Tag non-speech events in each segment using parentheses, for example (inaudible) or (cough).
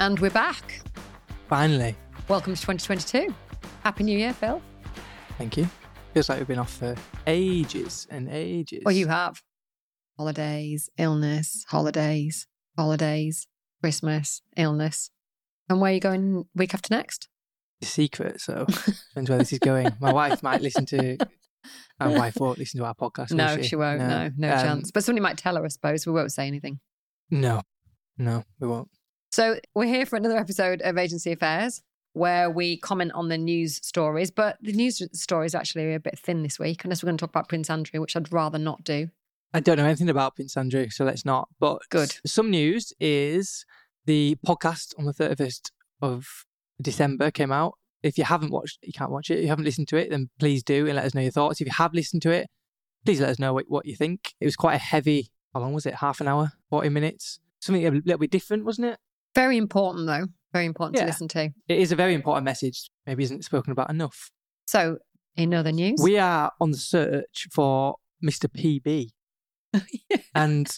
And we're back. Finally. Welcome to 2022. Happy New Year, Phil. Thank you. Feels like we've been off for ages and ages. Well, you have holidays, illness, holidays, holidays, Christmas, illness. And where are you going week after next? The secret, so depends where this is going. My wife might listen to. My (laughs) wife won't listen to our podcast. no, she? she? won't. No, no, Um, chance. But somebody might tell her, I suppose. We won't say anything. No, no, we won't. So we're here for another episode of Agency Affairs where we comment on the news stories. But the news stories actually are a bit thin this week, unless we're going to talk about Prince Andrew, which I'd rather not do. I don't know anything about Prince Andrew, so let's not. But Good. Some news is the podcast on the 31st of December came out. If you haven't watched, you can't watch it. If you haven't listened to it, then please do and let us know your thoughts. If you have listened to it, please let us know what, what you think. It was quite a heavy. How long was it? Half an hour, forty minutes. Something a little bit different, wasn't it? Very important, though. Very important Yeah. to listen to. It is a very important message. Maybe isn't spoken about enough. So, in other news, We are on the search for Mr. PB, (laughs) and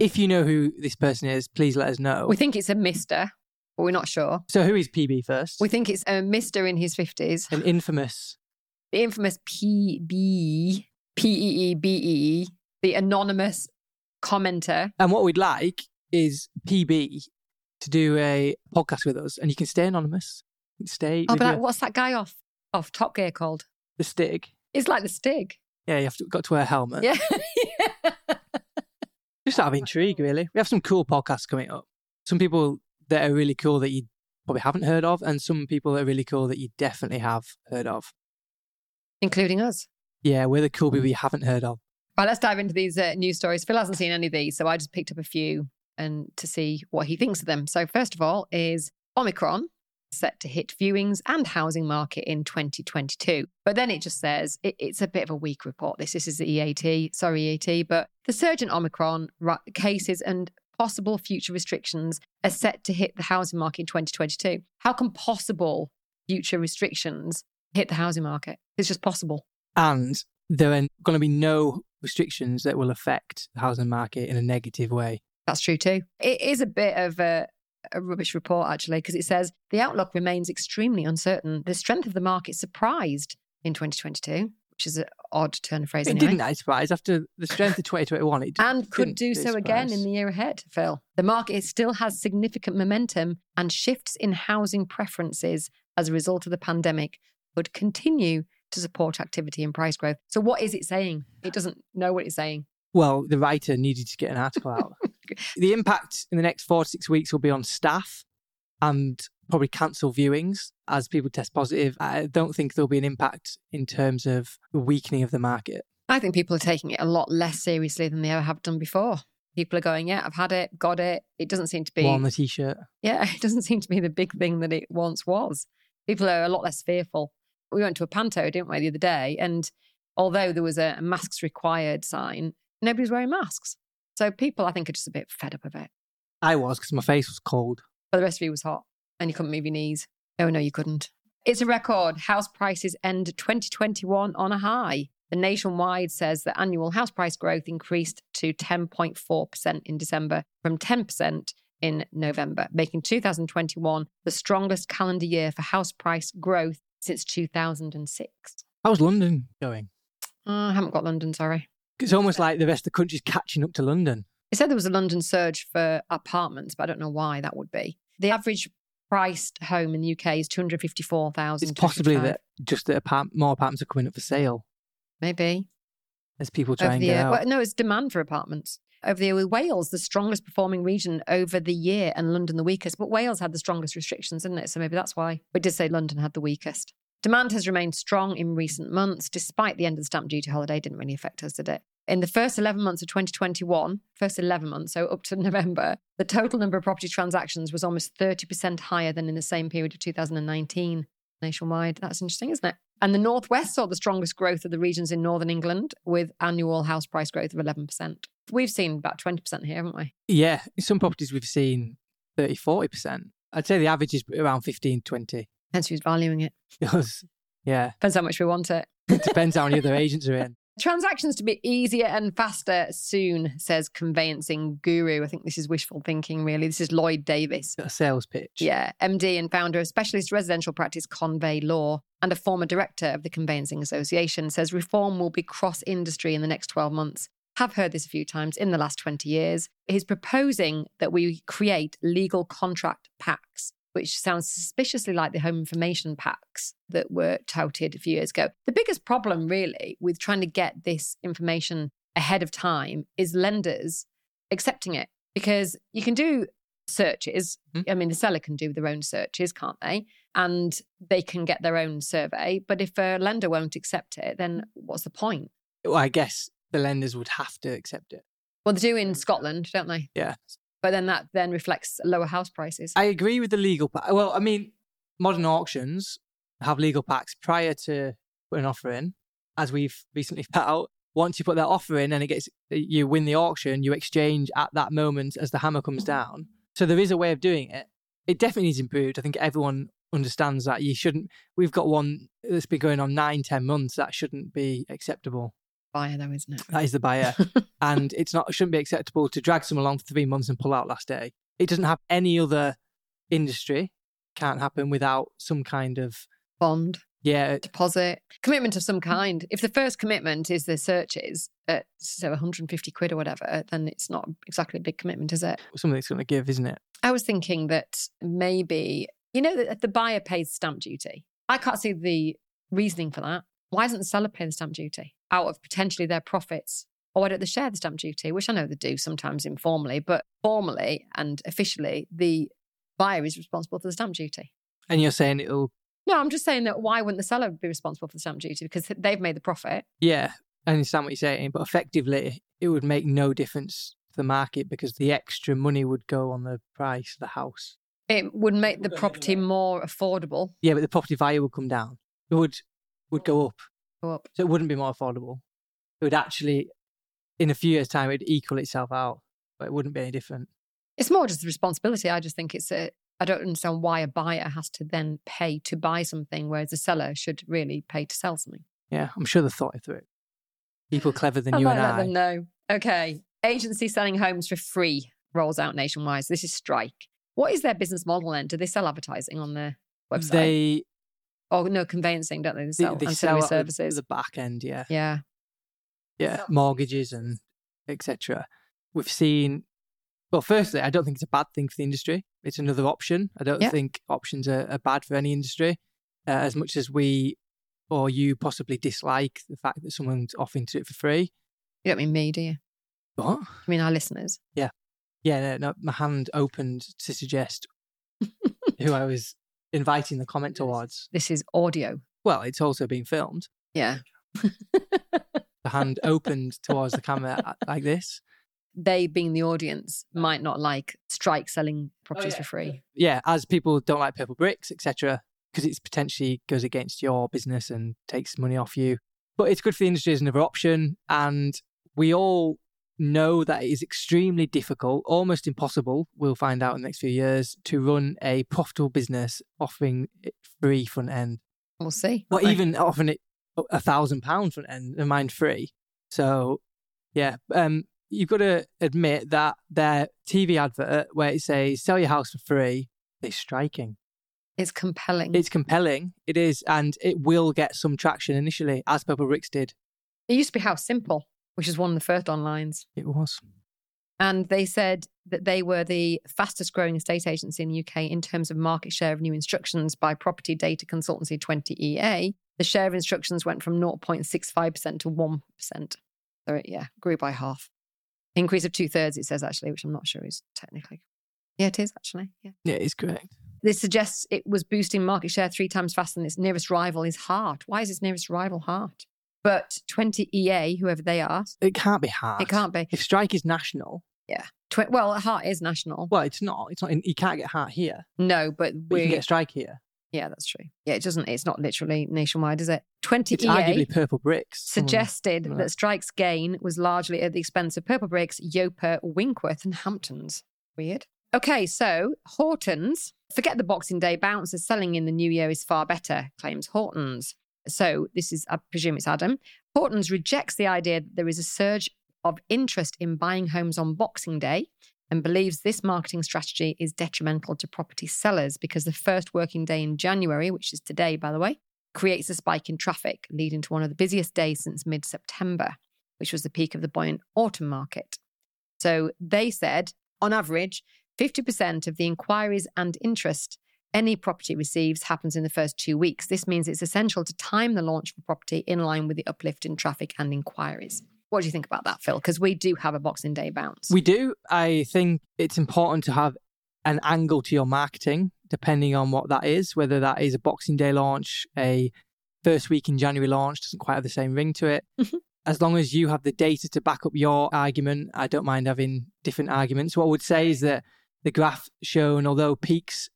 if you know who this person is, please let us know. we think it's a Mister, but we're not sure. so, who is PB first? We think it's a Mister in his fifties, An infamous the infamous PB, P-E-E-B-E, the anonymous commenter. And what we'd like is PB to do a podcast with us, and you can stay anonymous. Can Stay Oh, but your- what's that guy off off Top Gear called? the stick. It's like the Stig. Yeah, you have to, got to wear a helmet. Yeah. (laughs) Just out of intrigue, really. We have some cool podcasts coming up. Some people that are really cool that you probably haven't heard of, and some people that are really cool that you definitely have heard of. Including us. Yeah, we're the cool people you haven't heard of. Right, let's dive into these uh, news stories. Phil hasn't seen any of these, so I just picked up a few and to see what he thinks of them. So first of all is Omicron set to hit viewings and housing market in 2022. But then it just says it, it's a bit of a weak report. This, this is the EAT, sorry EAT, but the surge in Omicron ri- cases and possible future restrictions are set to hit the housing market in 2022. How can possible future restrictions hit the housing market? It's just possible. And there are going to be no restrictions that will affect the housing market in a negative way. That's true too. It is a bit of a, a rubbish report, actually, because it says the outlook remains extremely uncertain. The strength of the market surprised in 2022, which is an odd turn of phrase. It anyway. didn't, I suppose. After the strength of 2021, it and could do so again in the year ahead, Phil. The market still has significant momentum, and shifts in housing preferences as a result of the pandemic would continue to support activity and price growth. So, what is it saying? It doesn't know what it's saying. Well, the writer needed to get an article out. The impact in the next four to six weeks will be on staff and probably cancel viewings as people test positive. I don't think there'll be an impact in terms of the weakening of the market. I think people are taking it a lot less seriously than they ever have done before. People are going, yeah, I've had it, got it. It doesn't seem to be, More on the t-shirt. yeah, (laughs) it doesn't seem to be the big thing that it once was. People are a lot less fearful. We went to a panto, didn't we, the other day? And although there was a masks required sign, nobody's wearing masks. So people, I think, are just a bit fed up of it. I was because my face was cold. But the rest of you was hot and you couldn't move your knees. Oh, no, you couldn't. It's a record. House prices end 2021 on a high. The nationwide says that annual house price growth increased to 10.4% in December from 10% in November, making 2021 the strongest calendar year for house price growth since 2006. How's London going? Oh, I haven't got London, sorry. It's almost like the rest of the country's catching up to London. It said there was a London surge for apartments, but I don't know why that would be. The average priced home in the UK is 254,000. It's possibly that just that apart- more apartments are coming up for sale Maybe. as people try over and the get year. out. Well, no, it's demand for apartments. Over the year with Wales, the strongest performing region over the year, and London the weakest. But Wales had the strongest restrictions, didn't it? So maybe that's why. We did say London had the weakest. Demand has remained strong in recent months, despite the end of the stamp duty holiday. Didn't really affect us, did it? In the first 11 months of 2021, first 11 months, so up to (laughs) November, the total number of property transactions was almost 30% higher than in the same period of 2019 nationwide. That's interesting, isn't it? And the Northwest saw the strongest growth of the regions in Northern England with annual house price growth of 11%. We've seen about 20% here, haven't we? Yeah, some properties we've seen 30, 40%. I'd say the average is around 15, 20. Hence who's valuing it. (laughs) Yeah, Depends how much we want it. it depends how many other agents are in. (laughs) Transactions to be easier and faster soon, says conveyancing guru. I think this is wishful thinking, really. This is Lloyd Davis. A sales pitch. Yeah, MD and founder of specialist residential practice Convey Law and a former director of the Conveyancing Association, says reform will be cross industry in the next 12 months. Have heard this a few times in the last 20 years. He's proposing that we create legal contract packs which sounds suspiciously like the home information packs that were touted a few years ago. The biggest problem, really, with trying to get this information ahead of time is lenders accepting it because you can do searches. Mm. I mean, the seller can do their own searches, can't they? And they can get their own survey. But if a lender won't accept it, then what's the point? Well, I guess the lenders would have to accept it. Well, they do in Scotland, don't they? Yeah but then that then reflects lower house prices. I agree with the legal pack. Well, I mean, modern auctions have legal packs prior to putting an offer in, as we've recently (laughs) put out. Once you put that offer in and it gets, you win the auction, you exchange at that moment as the hammer comes down. So there is a way of doing it. It definitely needs improved. I think everyone understands that you shouldn't. We've got one that's been going on nine, ten months. That shouldn't be acceptable buyer, though, isn't it? That is the buyer, (laughs) and it's not it shouldn't be acceptable to drag someone along for three months and pull out last day. It doesn't have any other industry. Can't happen without some kind of bond. Yeah, deposit commitment of some mm. kind. If the first commitment is the searches at so 150 quid or whatever, then it's not exactly a big commitment, is it? Something it's going to give, isn't it? I was thinking that maybe you know that the buyer pays stamp duty. I can't see the reasoning for that. Why doesn't the seller pay the stamp duty out of potentially their profits? Oh, or why don't they share the stamp duty? Which I know they do sometimes informally, but formally and officially, the buyer is responsible for the stamp duty. And you're saying it'll. No, I'm just saying that why wouldn't the seller be responsible for the stamp duty? Because they've made the profit. Yeah, I understand what you're saying, but effectively, it would make no difference to the market because the extra money would go on the price of the house. It would make the property more affordable. Yeah, but the property value would come down. It would would go up. Go up. So it wouldn't be more affordable. It would actually, in a few years' time, it'd equal itself out, but it wouldn't be any different. It's more just the responsibility. I just think it's a. I don't understand why a buyer has to then pay to buy something, whereas a seller should really pay to sell something. Yeah, I'm sure they thought it through. People clever than I you and I. Let them know. Okay, agency selling homes for free rolls out nationwide. So this is Strike. What is their business model then? Do they sell advertising on their website? They or no conveyancing, don't they? They sell they, they ancillary sell services. The back end, yeah, yeah, yeah, mortgages and etc. We've seen. Well, firstly, I don't think it's a bad thing for the industry. It's another option. I don't Yeah. think options are, are bad for any industry. Uh, as much as we or you possibly dislike the fact that someone's offering to do it for free. you don't mean me, do you? What? I mean our listeners. Yeah, no, no, my hand opened to suggest (laughs) who I was inviting the comment towards. This is audio. Well, it's also being filmed. Yeah. (laughs) The hand opened towards the camera uh, like this. they, being the audience, might not like Strike selling properties yeah. for free. Yeah, as people don't like purple bricks, etc., because it's potentially goes against your business and takes money off you. But it's good for the industry as another option, and we all know that it is extremely difficult, almost impossible. We'll find out in the next few years to run a profitable business offering it free front end. We'll see. Or won't even offering it a thousand pound front end and mind free. So yeah, um, you've got to admit that their TV advert where it says sell your house for free is striking. it's compelling. It's compelling. It is, and it will get some traction initially, as Purple Bricks did. it used to be House Simple, which is one of the first onlines. It was. And they said that they were the fastest growing estate agency in the UK in terms of market share of new instructions by property data consultancy TwentyEA. The share of instructions went from 0.65% to 1%. So, it, yeah, grew by half. Increase of two thirds, it says actually, which I'm not sure is technically. Yeah, it is actually. Yeah. Yeah, it's correct. This suggests it was boosting market share three times faster than its nearest rival is haart. Why is its nearest rival haart? But TwentyEA, whoever they are, It can't be hard. it can't be. If Strike is national, Tw- well, haart is national. well, it's not. It's not. In, you can't get haart here, No, but but you we can get Strike here. Yeah, that's true. Yeah, it doesn't. It's not literally nationwide, is it? Twenty It's EA arguably Purple Bricks. Suggested Right. that Strike's gain was largely at the expense of Purple Bricks, Yopa, Winkworth, and Hamptons. Weird. Okay, so Hortons. Forget the Boxing Day bounce. Selling in the new year is far better, claims Hortons. So this is, I presume it's Adam. Portland's rejects the idea that there is a surge of interest in buying homes on Boxing Day and believes this marketing strategy is detrimental to property sellers because the first working day in January, which is today, by the way, creates a spike in traffic, leading to one of the busiest days since mid September, which was the peak of the buoyant autumn market. So they said, on average, 50% of the inquiries and interest any property receives happens in the first two weeks. This means it's essential to time the launch of a property in line with the uplift in traffic and inquiries. What do you think about that, Phil? Because we do have a Boxing Day bounce. We do. I think it's important to have an angle to your marketing, depending on what that is, whether that is a Boxing Day launch, a first week in January launch, doesn't quite have the same ring to it. Mhm. As long as you have the data to back up your argument, I don't mind having different arguments. What I would say is that the graph shown, although peaks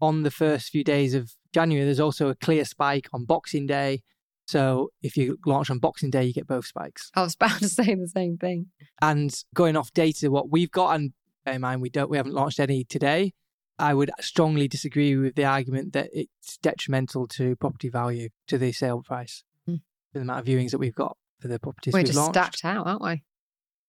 on the first few days of January, there's also a clear spike on Boxing Day. So if you launch on Boxing Day, you get both spikes. I was about (laughs) to say the same thing. And going off data, what we've got, and bear in mind we don't, we haven't launched any today. I would strongly disagree with the argument that it's detrimental to property value, to the sale price, hmm. for the amount of viewings that we've got for the properties We're we've just launched. stacked out, aren't we?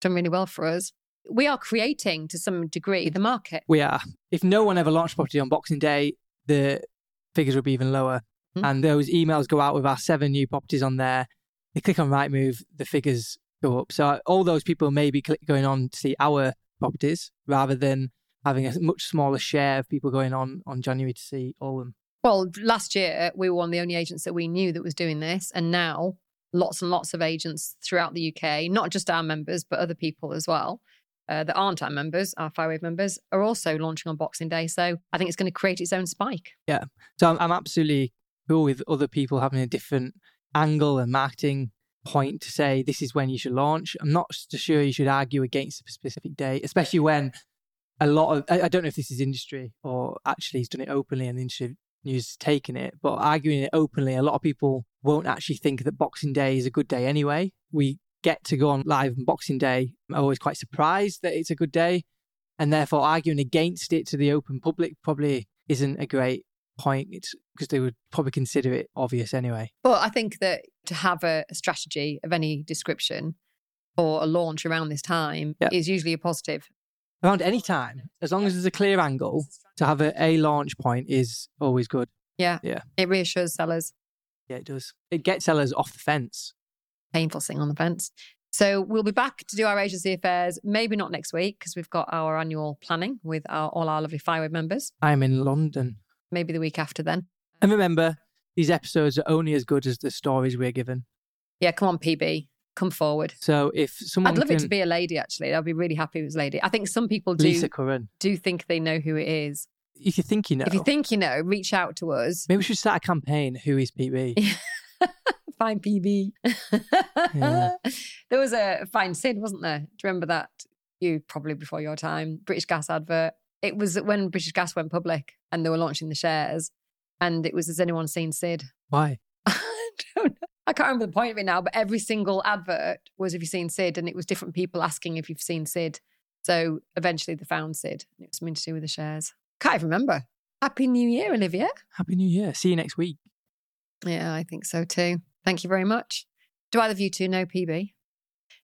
Done really well for us. We are creating to some degree the market. We are. If no one ever launched property on Boxing Day, the figures would be even lower. Hmm. And those emails go out with our seven new properties on there. They click on Rightmove, the figures go up. So all those people may be click, going on to see our properties rather than having a much smaller share of people going on on January to see all of them. Well, last year we were one of the only agents that we knew that was doing this, and now lots and lots of agents throughout the UK, not just our members but other people as well, uh, that aren't our members, our Firewave members, are also launching on Boxing Day. So I think it's going to create its own spike. Yeah. So I'm, I'm absolutely cool with other people having a different angle and marketing point to say this is when you should launch. I'm not sure you should argue against a specific day, especially when a lot of I, I don't know if this is industry or actually he's done it openly and the industry news has taken it, but arguing it openly, a lot of people won't actually think that Boxing Day is a good day anyway. We get to go on live on Boxing Day. I'm always quite surprised that it's a good day. And therefore arguing against it to the open public probably isn't a great point. It's because they would probably consider it obvious anyway. But I think that to have a, strategy of any description or a launch around this time Yeah. is usually a positive. Around any time, as long as there's a clear angle, to have a, a launch point is always good. Yeah. Yeah. It reassures sellers. Yeah, it does. It gets sellers off the fence. Painful thing on the fence. So we'll be back to do our agency affairs, maybe not next week because we've got our annual planning with our, all our lovely Firewave members. I'm in London. Maybe the week after then. And remember, these episodes are only as good as the stories we're given. Yeah, come on, PB, come forward. So if someone I'd love can, it to be a lady. Actually, I'd be really happy was a lady. I think some people do Lisa Curran, do think they know who it is. if you think you know, If you think you know, reach out to us. maybe we should start a campaign. Who is PB? (laughs) Find PB. Yeah. (laughs) there was a fine Sid, wasn't there? Do you remember that? You probably before your time. British Gas advert. It was when British Gas went public and they were launching the shares. And it was, has anyone seen Sid? Why? (laughs) I don't know. I can't remember the point of it now, but every single advert was have you seen Sid? And it was different people asking if you've seen Sid. So eventually they found Sid. It was something to do with the shares. Can't even remember. Happy New Year, Olivia. Happy New Year. See you next week. Yeah, I think so too. Thank you very much. Do either of you two know PB?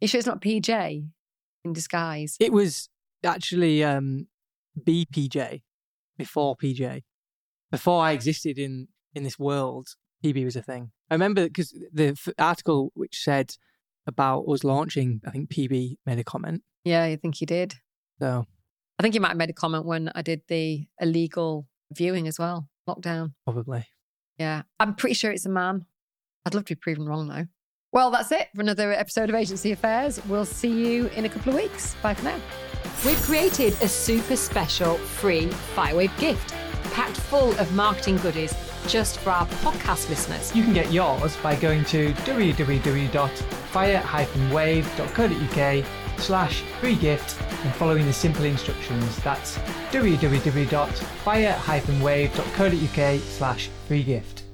You sure it's not PJ in disguise? It was actually um, BPJ before PJ. Before I existed in in this world, PB was a thing. I remember because the f- article which said about us launching, I think PB made a comment. Yeah, I think he did. So I think he might have made a comment when I did the illegal viewing as well, lockdown. probably. Yeah, I'm pretty sure it's a man. I'd love to be proven wrong though. Well, that's it for another episode of Agency Affairs. We'll see you in a couple of weeks. Bye for now. We've created a super special free Firewave gift packed full of marketing goodies just for our podcast listeners. You can get yours by going to www.fire-wave.co.uk slash free gift and following the simple instructions. That's www.fire-wave.co.uk slash free gift.